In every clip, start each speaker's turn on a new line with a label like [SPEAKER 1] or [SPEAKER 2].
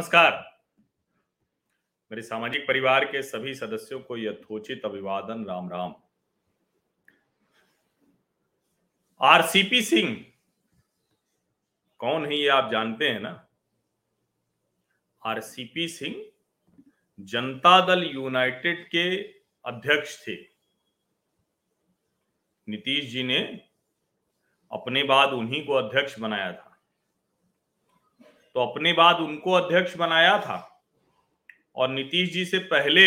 [SPEAKER 1] नमस्कार। मेरे सामाजिक परिवार के सभी सदस्यों को यथोचित अभिवादन राम राम आरसीपी सिंह, कौन है ये आप जानते हैं ना? आरसीपी सिंह जनता दल यूनाइटेड के अध्यक्ष थे। नीतीश जी ने अपने बाद उन्हीं को अध्यक्ष बनाया था। तो अपने बाद उनको अध्यक्ष बनाया था। और नीतीश जी से पहले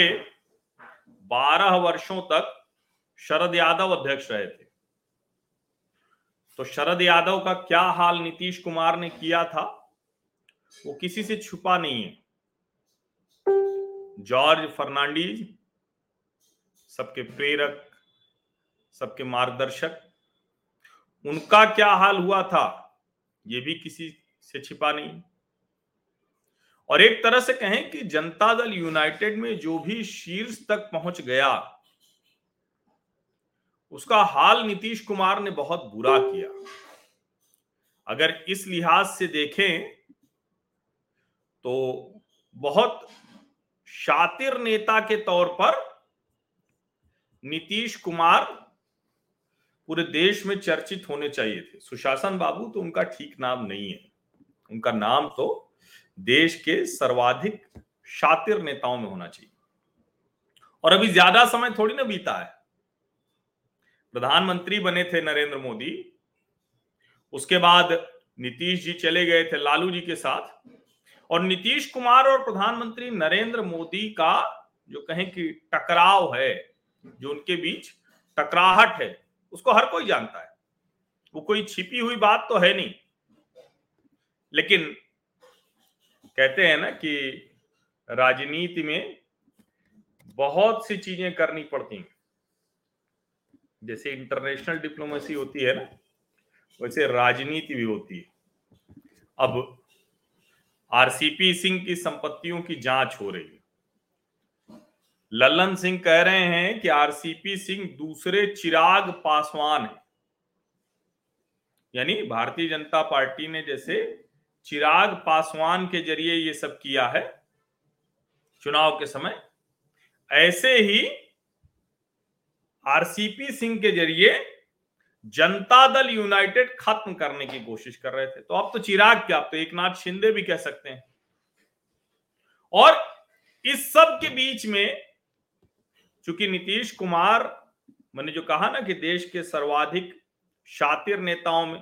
[SPEAKER 1] 12 वर्षों तक शरद यादव अध्यक्ष रहे थे। तो शरद यादव का क्या हाल नीतीश कुमार ने किया था, वो किसी से छुपा नहीं है। जॉर्ज फर्नांडीज, सबके प्रेरक, सबके मार्गदर्शक, उनका क्या हाल हुआ था, ये भी किसी से छिपा नहीं। और एक तरह से कहें कि जनता दल यूनाइटेड में जो भी शीर्ष तक पहुँच गया, उसका हाल नीतीश कुमार ने बहुत बुरा किया। अगर इस लिहाज से देखें तो बहुत शातिर नेता के तौर पर नीतीश कुमार पूरे देश में चर्चित होने चाहिए थे। सुशासन बाबू तो उनका ठीक नाम नहीं है। उनका नाम तो देश के सर्वाधिक शातिर नेताओं में होना चाहिए। और अभी ज़्यादा समय थोड़ी ना बीता है। प्रधानमंत्री बने थे नरेंद्र मोदी, उसके बाद नीतीश जी चले गए थे लालू जी के साथ, और नीतीश कुमार और प्रधानमंत्री नरेंद्र मोदी का जो कहें कि टकराव है, जो उनके बीच टकराहट है, उसको हर कोई जानता है। वो कोई छिपी हुई बात तो है नहीं। लेकिन कहते हैं ना कि राजनीति में बहुत सी चीज़ें करनी पड़ती हैं। जैसे इंटरनेशनल डिप्लोमेसी होती है ना, वैसे राजनीति भी होती है। अब आरसीपी सिंह की संपत्तियों की जाँच हो रही है। लल्लन सिंह कह रहे हैं कि आरसीपी सिंह दूसरे चिराग पासवान है। यानी भारतीय जनता पार्टी ने जैसे चिराग पासवान के ज़रिए ये सब किया है चुनाव के समय। ऐसे ही आरसीपी सिंह के ज़रिए जनता दल यूनाइटेड खत्म करने की कोशिश कर रहे थे। तो अब तो चिराग क्या आप तो एक नाथ शिंदे भी कह सकते हैं। और इस सब के बीच में चूँकि नीतीश कुमार, मैंने जो कहा ना कि देश के सर्वाधिक शातिर नेताओं में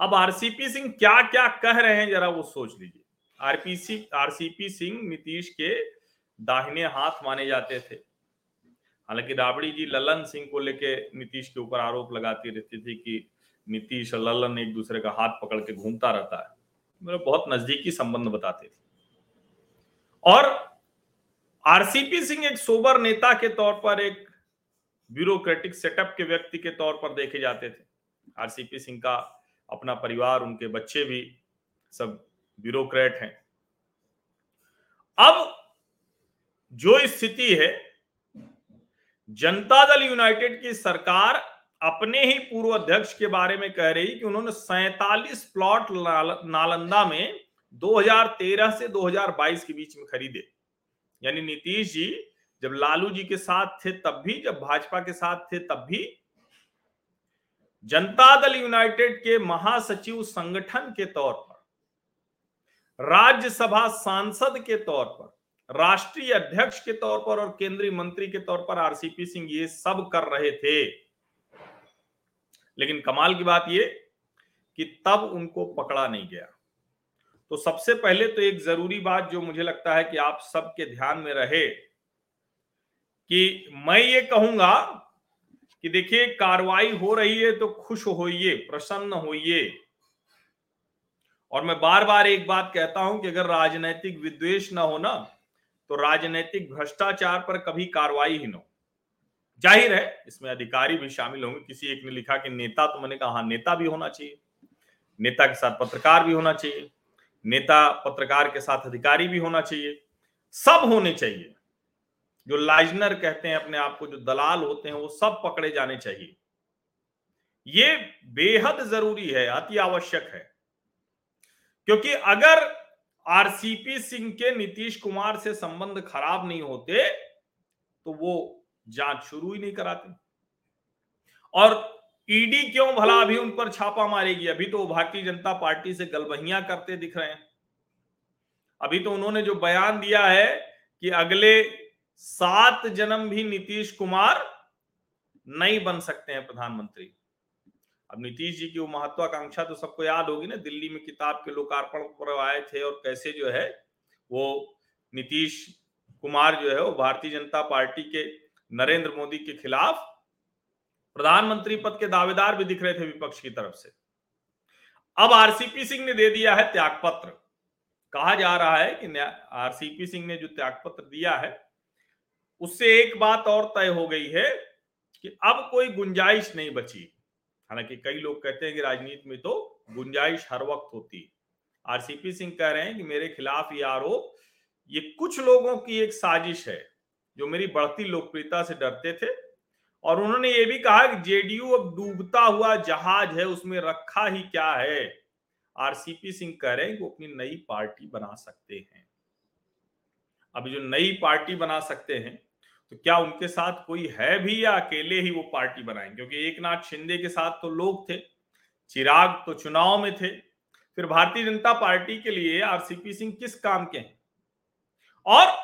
[SPEAKER 1] अब आरसीपी सिंह क्या क्या कह रहे हैं, जरा वो सोच लीजिए। आरपीसी आरसीपी सिंह नीतीश के दाहिने हाथ माने जाते थे। हालाँकि राबड़ी जी ललन सिंह को लेके नीतीश के ऊपर आरोप लगाती रहती थी कि नीतीश और ललन एक दूसरे का हाथ पकड़ के घूमता रहता है। मतलब बहुत नजदीकी संबंध बताते थे। और आरसीपी सिंह एक सोबर नेता के तौर पर, एक ब्यूरोक्रेटिक सेटअप के व्यक्ति के तौर पर देखे जाते थे। आरसीपी सिंह का अपना परिवार, उनके बच्चे भी सब ब्यूरोक्रेट हैं। अब जो स्थिति है, जनता दल यूनाइटेड की सरकार अपने ही पूर्व अध्यक्ष के बारे में कह रही कि उन्होंने सैतालीस प्लॉट नालंदा में 2013 से 2022 के बीच में खरीदे। यानी नीतीश जी जब लालू जी के साथ थे, तब भी, जब भाजपा के साथ थे, तब भी जनता दल यूनाइटेड के महासचिव संगठन के तौर पर, राज्यसभा सांसद के तौर पर, राष्ट्रीय अध्यक्ष के तौर पर और केंद्रीय मंत्री के तौर पर आरसीपी सिंह ये सब कर रहे थे। लेकिन कमाल की बात ये कि तब उनको पकड़ा नहीं गया। तो सबसे पहले तो एक ज़रूरी बात जो मुझे लगता है कि आप सबके ध्यान में रहे कि मैं ये कहूँगा कि देखिए, कार्रवाई हो रही है तो खुश होइए, प्रसन्न होइए। और मैं बार बार एक बात कहता हूँ कि अगर राजनीतिक विद्वेष ना हो ना तो राजनीतिक भ्रष्टाचार पर कभी कार्रवाई ही न ज़ाहिर है, इसमें अधिकारी भी शामिल होंगे। किसी एक ने लिखा कि नेता तो मैंने कहा हाँ नेता भी होना चाहिए। नेता के साथ पत्रकार भी होना चाहिए। नेता पत्रकार के साथ अधिकारी भी होना चाहिए। सब होने चाहिए। जो लाइजनर कहते हैं अपने आप को, जो दलाल होते हैं, वो सब पकड़े जाने चाहिए। ये बेहद ज़रूरी है, अति आवश्यक है। क्योंकि अगर आरसीपी सिंह के नीतीश कुमार से संबंध खराब नहीं होते तो वो जाँच शुरू ही नहीं कराते। और ईडी क्यों भला अभी उन पर छापा मारेगी? अभी तो भारतीय जनता पार्टी से गलबहियाँ करते दिख रहे हैं। अभी तो उन्होंने जो बयान दिया है कि अगले सात जन्म भी नीतीश कुमार नहीं बन सकते हैं प्रधानमंत्री। अब नीतीश जी की वो महत्वाकांक्षा तो सबको याद होगी ना, दिल्ली में किताब के लोकार्पण पर आए थे और कैसे जो है, वो नीतीश कुमार जो है वो भारतीय जनता पार्टी के नरेंद्र मोदी के खिलाफ प्रधानमंत्री पद के दावेदार भी दिख रहे थे विपक्ष की तरफ़ से। अब आरसीपी सिंह ने दे दिया है त्यागपत्र। कहा जा रहा है कि आरसीपी सिंह ने जो त्यागपत्र दिया है उससे एक बात और तय हो गई है कि अब कोई गुंजाइश नहीं बची। हालाँकि कई लोग कहते हैं कि राजनीति में तो गुंजाइश हर वक्त होती आरसीपी सिंह कह रहे हैं कि मेरे खिलाफ ये आरोप, ये कुछ लोगों की एक साजिश है जो मेरी बढ़ती लोकप्रियता से डरते थे और उन्होंने ये भी कहा कि जेडीयू अब डूबता हुआ जहाज़ है, उसमें रखा ही क्या है? आरसीपी सिंह कह रहे हैं कि वो अपनी नई पार्टी बना सकते हैं। अभी जो नई पार्टी बना सकते हैं तो क्या उनके साथ कोई है भी या अकेले ही वो पार्टी बनाएँगे? क्योंकि एक नाथ शिंदे के साथ तो लोग थे, चिराग तो चुनाव में थे। फिर भारतीय जनता पार्टी के लिए आरसीपी सिंह किस काम के हैं? और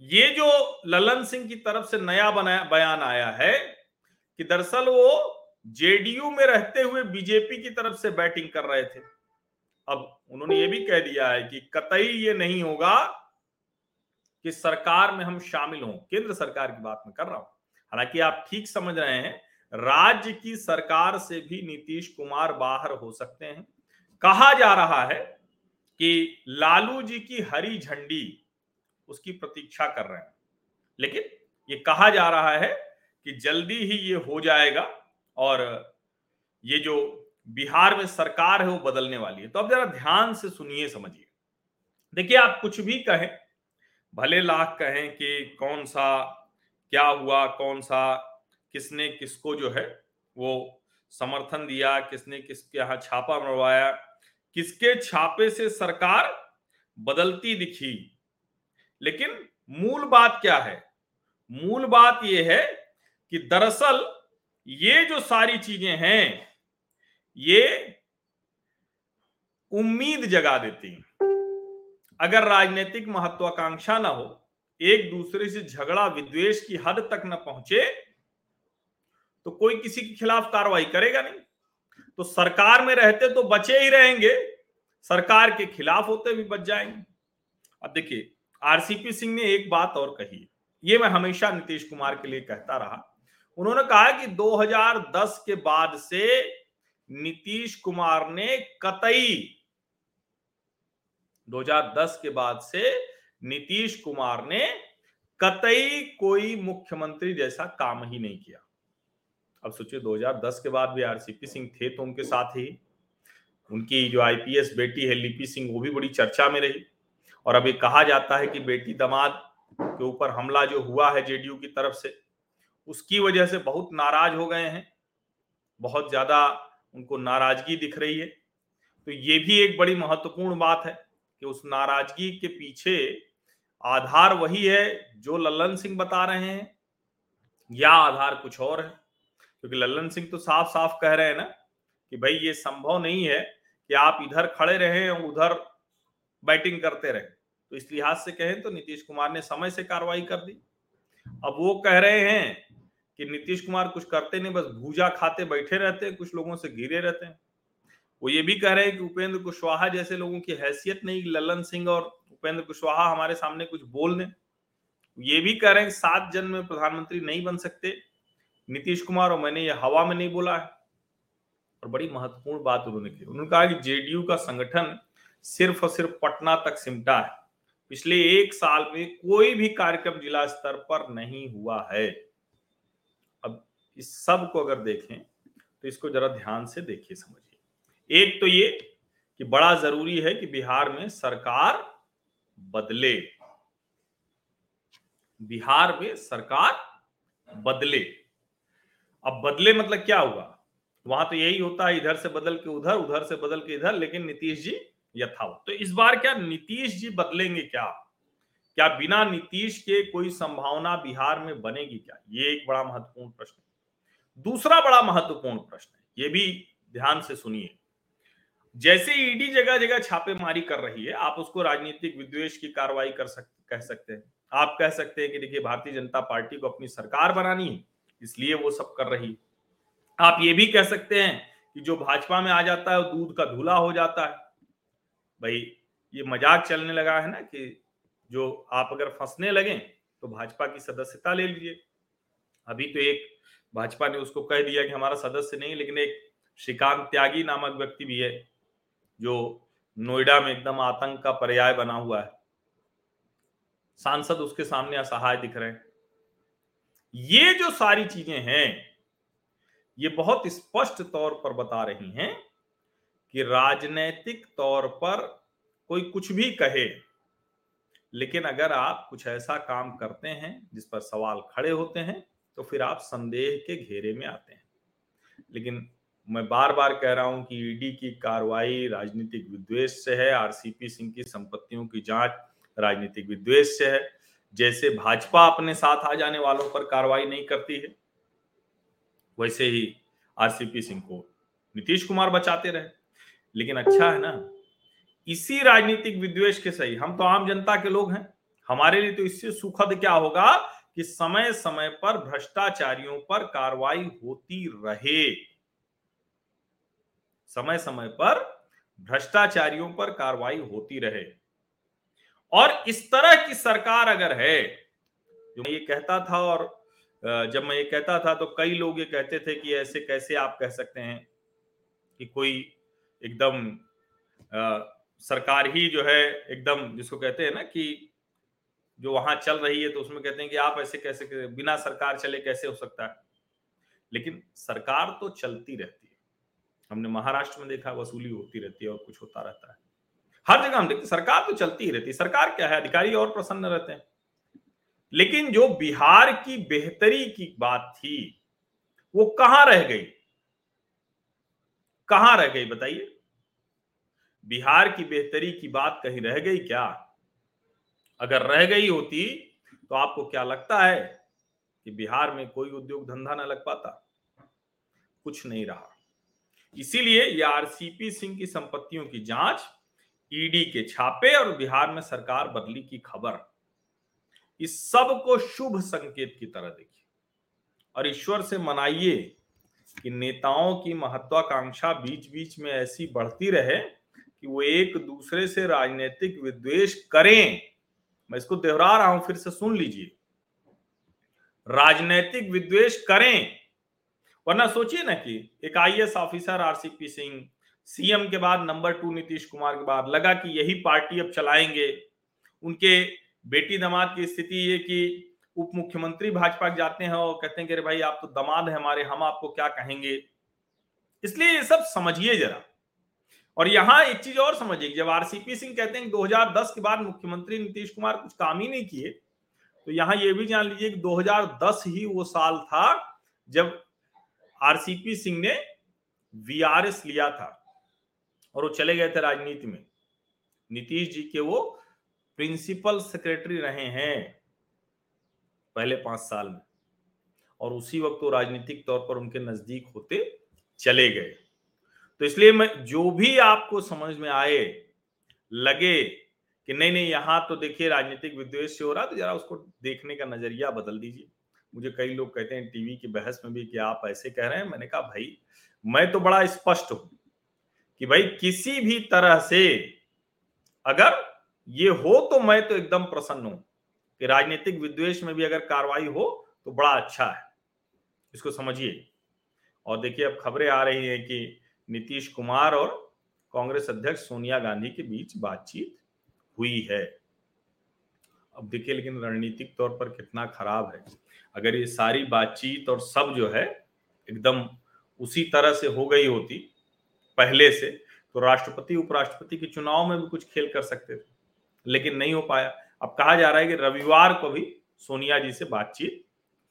[SPEAKER 1] ये जो ललन सिंह की तरफ़ से नया बनाया, बयान आया है कि दरअसल वो जेडीयू में रहते हुए बीजेपी की तरफ़ से बैटिंग कर रहे थे। अब उन्होंने ये भी कह दिया है कि कतई ये नहीं होगा कि सरकार में हम शामिल हों। केंद्र सरकार की बात मैं कर रहा हूँ। हालाँकि आप ठीक समझ रहे हैं, राज्य की सरकार से भी नीतीश कुमार बाहर हो सकते हैं। कहा जा रहा है कि लालू जी की हरी झंडी उसकी प्रतीक्षा कर रहे हैं। लेकिन ये कहा जा रहा है कि जल्दी ही ये हो जाएगा और ये जो बिहार में सरकार है वो बदलने वाली है। तो अब जरा ध्यान से सुनिए, समझिए। देखिए, आप कुछ भी कहें भले लाख कहें कि कौन सा, क्या हुआ, कौन सा, किसने किसको जो है वो समर्थन दिया, किसने किसके यहाँ छापा मरवाया, किसके छापे से सरकार बदलती दिखी। लेकिन मूल बात क्या है? मूल बात यह है कि दरअसल ये जो सारी चीज़ें हैं, ये उम्मीद जगा देती अगर राजनीतिक महत्वाकांक्षा ना हो, एक दूसरे से झगड़ा विद्वेश की हद तक न पहुँचे तो कोई किसी के खिलाफ कार्रवाई करेगा नहीं। तो सरकार में रहते तो बचे ही रहेंगे, सरकार के खिलाफ होते भी बच जाएँगे। अब देखिए, आरसीपी सिंह ने एक बात और कही, ये मैं हमेशा नीतीश कुमार के लिए कहता रहा। उन्होंने कहा कि 2010 के बाद से नीतीश कुमार ने कतई 2010 के बाद से नीतीश कुमार ने कतई कोई मुख्यमंत्री जैसा काम ही नहीं किया। अब सोचिए 2010 के बाद भी आरसीपी सिंह थे तो उनके साथ ही। उनकी जो आईपीएस बेटी है, लिपि सिंह, वो भी बड़ी चर्चा में रही। और अभी कहा जाता है कि बेटी दमाद के ऊपर हमला जो हुआ है जेडीयू की तरफ़ से, उसकी वजह से बहुत नाराज़ हो गए हैं। बहुत ज़्यादा उनको नाराज़गी दिख रही है। तो ये भी एक बड़ी महत्वपूर्ण बात है। कि उस नाराज़गी के पीछे आधार वही है जो लल्लन सिंह बता रहे हैं, या आधार कुछ और है। क्योंकि लल्लन सिंह तो साफ़ साफ़ कह रहे हैं ना कि भाई ये संभव नहीं है कि आप इधर खड़े रहे और उधर बैटिंग करते रहे। तो इस लिहाज से कहें तो नीतीश कुमार ने समय से कार्रवाई कर दी। अब वो कह रहे हैं कि नीतीश कुमार कुछ करते नहीं, बस भूजा खाते बैठे रहते हैं, कुछ लोगों से घिरे रहते हैं। वो ये भी कह रहे हैं कि उपेंद्र कुशवाहा जैसे लोगों की हैसियत नहीं, ललन सिंह और उपेंद्र कुशवाहा हमारे सामने कुछ बोल दें। ये भी कह रहे हैं सात जन में प्रधानमंत्री नहीं बन सकते। नीतीश कुमार और मैंने ये हवा में नहीं बोला है। और बड़ी महत्वपूर्ण बात उन्होंने की। उन्होंने कहा कि जेडीयू का संगठन सिर्फ़ और सिर्फ़ पटना तक सिमटा है। पिछले एक साल में कोई भी कार्यक्रम जिला स्तर पर नहीं हुआ है। अब इस सबको अगर देखें तो इसको जरा ध्यान से देखिए, समझिए। एक तो ये कि बड़ा ज़रूरी है कि बिहार में सरकार बदले। बिहार में सरकार बदले। अब बदले मतलब क्या हुआ? वहाँ तो यही होता है, इधर से बदल के उधर उधर से बदल के इधर, लेकिन नीतीश जी यथावत। तो इस बार क्या नीतीश जी बदलेंगे क्या? क्या बिना नीतीश के कोई संभावना बिहार में बनेगी क्या? ये एक बड़ा महत्वपूर्ण प्रश्न दूसरा बड़ा महत्वपूर्ण प्रश्न है, ये भी ध्यान से सुनिए। जैसे ईडी जगह जगह छापेमारी कर रही है, आप उसको राजनीतिक विद्वेष की कार्रवाई कर सकते कह सकते हैं। आप कह सकते हैं कि देखिए, भारतीय जनता पार्टी को अपनी सरकार बनानी है, इसलिए वो सब कर रही है। आप ये भी कह सकते हैं कि जो भाजपा में आ जाता है दूध का धूला हो जाता है। भाई, ये मज़ाक चलने लगा है ना कि जो आप अगर फंसने लगे तो भाजपा की सदस्यता ले लीजिए। अभी तो एक भाजपा ने उसको कह दिया कि हमारा सदस्य नहीं, लेकिन एक श्रीकांत त्यागी नामक व्यक्ति भी है। जो नोएडा में एकदम आतंक का पर्याय बना हुआ है। सांसद उसके सामने असहाय दिख रहे हैं। ये जो सारी चीज़ें हैं, ये बहुत स्पष्ट तौर पर बता रही हैं कि राजनैतिक तौर पर कोई कुछ भी कहे, लेकिन अगर आप कुछ ऐसा काम करते हैं जिस पर सवाल खड़े होते हैं तो फिर आप संदेह के घेरे में आते हैं। लेकिन मैं बार बार कह रहा हूँ कि ईडी की कार्रवाई राजनीतिक विद्वेष से है, आरसीपी सिंह की संपत्तियों की जाँच राजनीतिक विद्वेष से है। जैसे भाजपा अपने साथ आ जाने वालों पर कार्रवाई नहीं करती है, वैसे ही आरसीपी सिंह को नीतीश कुमार बचाते रहे। लेकिन अच्छा है ना, इसी राजनीतिक विद्वेष के सही। हम तो आम जनता के लोग हैं, हमारे लिए तो इससे सुखद क्या होगा कि समय समय पर भ्रष्टाचारियों पर कार्रवाई होती रहे। समय समय पर भ्रष्टाचारियों पर कार्रवाई होती रहे। और इस तरह की सरकार अगर है, जो मैं ये कहता था और जब मैं ये कहता था तो कई लोग ये कहते थे कि ऐसे कैसे आप कह सकते हैं कि कोई एकदम सरकार ही जो है एकदम जिसको कहते हैं ना कि जो वहाँ चल रही है तो उसमें कहते हैं कि आप ऐसे कैसे, बिना सरकार चले कैसे हो सकता है। लेकिन सरकार तो चलती रहती है। हमने महाराष्ट्र में देखा, वसूली होती रहती है और कुछ होता रहता है। हर जगह हम देखते सरकार तो चलती ही रहती है। सरकार क्या है? अधिकारी और प्रसन्न रहते हैं। लेकिन जो बिहार की बेहतरी की बात थी, वो कहाँ रह गई? कहाँ रह गई बताइए? बिहार की बेहतरी की बात कहीं रह गई क्या? अगर रह गई होती तो आपको क्या लगता है कि बिहार में कोई उद्योग धंधा ना लग पाता? कुछ नहीं रहा। इसीलिए आरसीपी सिंह की संपत्तियों की जाँच ईडी के छापे और बिहार में सरकार बदली की खबर। इस सबको शुभ संकेत की तरह देखिए। और ईश्वर से मनाइए कि नेताओं की महत्वाकांक्षा बीच बीच में ऐसी बढ़ती रहे कि वो एक दूसरे से राजनीतिक विद्वेष करें। मैं इसको दोहरा रहा हूँ, फिर से सुन लीजिए। राजनीतिक विद्वेष करें। वरना सोचिए ना कि एक IAS officer RCP Singh CM के बाद नंबर टू नीतीश कुमार के बाद लगा कि यही पार्टी अब चलाएँगे। उनके बेटी दमाद की स्थिति ये कि उप मुख्यमंत्री भाजपा के जाते हैं और कहते हैं कि अरे भाई, आप तो दमाद है हमारे, हम आपको क्या कहेंगे? इसलिए ये सब समझिए जरा। और यहाँ एक चीज़ और समझिए जब आरसीपी सिंह कहते हैं 2010 के बाद मुख्यमंत्री नीतीश कुमार कुछ काम ही नहीं किए तो यहाँ ये भी जान लीजिए कि 2010 ही वो साल था जब आरसीपी सिंह ने वीआरएस लिया था और वो चले गए थे राजनीति में। नीतीश जी के वो प्रिंसिपल सेक्रेटरी रहे हैं पहले पाँच साल में और उसी वक्त वो राजनीतिक तौर पर उनके नज़दीक होते चले गए। तो इसलिए मैं जो भी आपको समझ में आए, लगे कि नहीं नहीं, यहाँ तो देखिए राजनीतिक विद्वेष से हो रहा तो जरा उसको देखने का नज़रिया बदल दीजिए। मुझे कई लोग कहते हैं टीवी की बहस में भी कि आप ऐसे कह रहे हैं। मैंने कहा, भाई, मैं तो बड़ा स्पष्ट हूँ कि भाई किसी भी तरह से अगर ये हो तो मैं तो एकदम प्रसन्न हूँ कि राजनीतिक विद्वेष में भी अगर कार्रवाई हो तो बड़ा अच्छा है। इसको समझिए। और देखिए, अब खबरें आ रही हैं कि नीतीश कुमार और कांग्रेस अध्यक्ष सोनिया गांधी के बीच बातचीत हुई है। अब देखिए, लेकिन रणनीतिक तौर पर कितना खराब है। अगर ये सारी बातचीत और सब जो है, एकदम उसी तरह से हो गई होती, पहले से तो राष्ट्रपति, उपराष्ट्रपति के चुनाव में भी कुछ खेल कर सकते थे, लेकिन नहीं हो पाया। अब कहा जा रहा है कि रविवार को भी सोनिया जी से बातचीत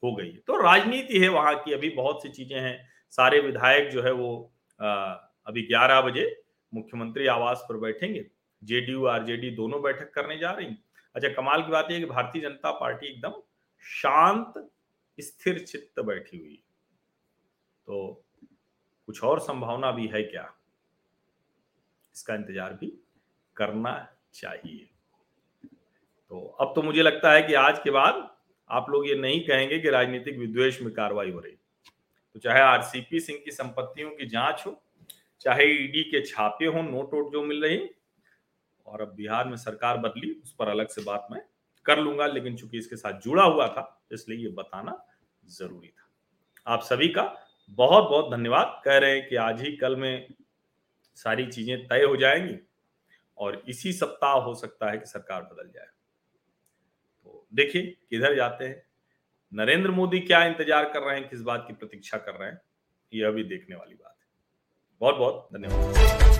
[SPEAKER 1] हो गई है। तो राजनीति है वहाँ की, अभी बहुत सी चीज़ें हैं। सारे विधायक जो है वो अभी 11 बजे मुख्यमंत्री आवास पर बैठेंगे। जेडीयू, आरजेडी दोनों बैठक करने जा रही अच्छा कमाल की बात यह कि भारतीय जनता पार्टी एकदम शांत, स्थिर चित्त बैठी हुई। तो कुछ और संभावना भी है क्या? इसका इंतज़ार भी करना चाहिए। तो अब तो मुझे लगता है कि आज के बाद आप लोग ये नहीं कहेंगे कि राजनीतिक विद्वेष में कार्रवाई हो रही। तो चाहे आरसीपी सिंह की संपत्तियों की जाँच हो, चाहे ईडी के छापे हो, नोट वोट जो मिल रही और अब बिहार में सरकार बदली, उस पर अलग से बात मैं कर लूँगा, लेकिन चूँकि इसके साथ जुड़ा हुआ था, इसलिए ये बताना ज़रूरी था। आप सभी का बहुत बहुत धन्यवाद। कह रहे हैं कि आज ही कल में सारी चीज़ें तय हो जाएँगी और इसी सप्ताह हो सकता है कि सरकार बदल जाए। तो देखिए, किधर जाते हैं? नरेंद्र मोदी क्या इंतज़ार कर रहे हैं? किस बात की प्रतीक्षा कर रहे हैं? यह अभी देखने वाली बात है। बहुत बहुत धन्यवाद।